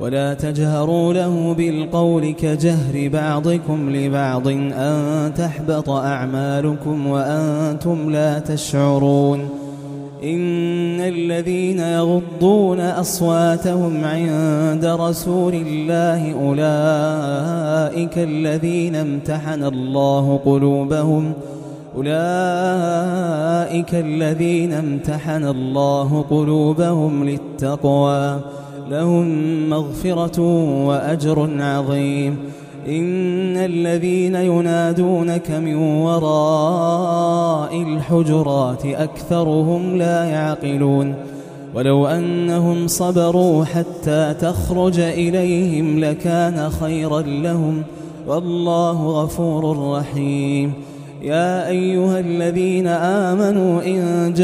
ولا تجهروا له بالقول كجهر بعضكم لبعض أن تحبط أعمالكم وأنتم لا تشعرون إن الذين يغضون أصواتهم عند رسول الله أولئك الذين امتحن الله قلوبهم أولئك الذين امتحن الله قلوبهم للتقوى لهم مغفرة وأجر عظيم. إن الذين ينادونك من وراء الحجرات أكثرهم لا يعقلون. ولو أنهم صبروا حتى تخرج إليهم لكان خيرا لهم. والله غفور رحيم. يا أيها الذين آمنوا إن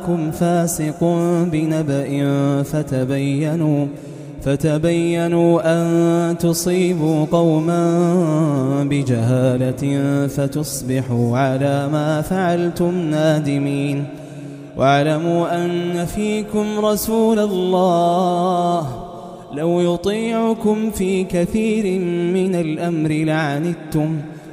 جاءكم فاسق بنبأ فتبينوا فتبينوا أن تصيبوا قوما بجهالة فتصبحوا على ما فعلتم نادمين. واعلموا أن فيكم رسول الله لو يطيعكم في كثير من الأمر لعنتم.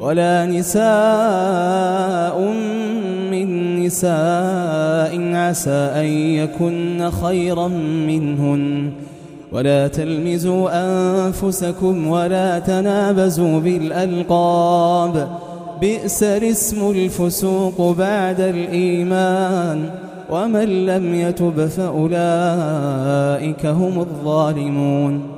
ولا نساء من نساء عسى أن يكن خيرا منهن. ولا تلمزوا أنفسكم ولا تنابزوا بالألقاب. بئس الاسم الفسوق بعد الإيمان. ومن لم يتب فأولئك هم الظالمون.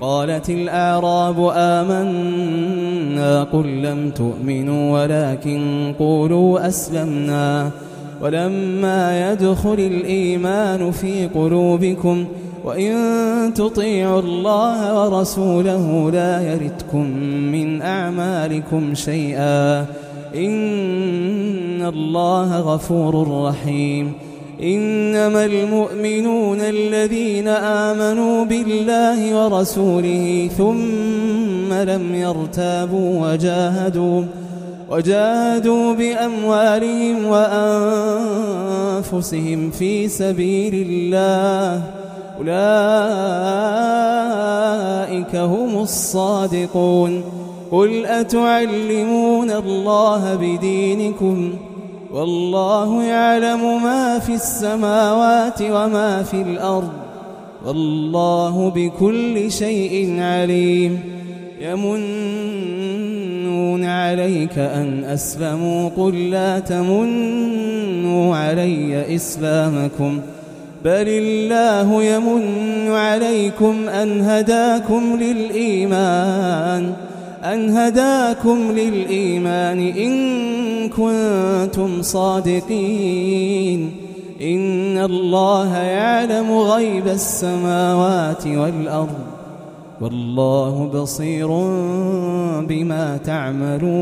قالت الأعراب آمنا قل لم تؤمنوا ولكن قولوا أسلمنا ولما يدخل الإيمان في قلوبكم وإن تطيعوا الله ورسوله لا يردكم من أعمالكم شيئا إن الله غفور رحيم إنما المؤمنون الذين آمنوا بالله ورسوله ثم لم يرتابوا وجاهدوا وجاهدوا بأموالهم وأنفسهم في سبيل الله. أولئك هم الصادقون. قل أتعلمون الله بدينكم؟ والله يعلم ما في السماوات وما في الأرض. والله بكل شيء عليم. يمنون عليك أن أسلموا قل لا تمنوا علي إسلامكم. بل الله يمن عليكم أن هداكم للإيمان. أن هداكم للإيمان إن كنتم صادقين. إن الله يعلم غيب السماوات والأرض. والله بصير بما تعملون.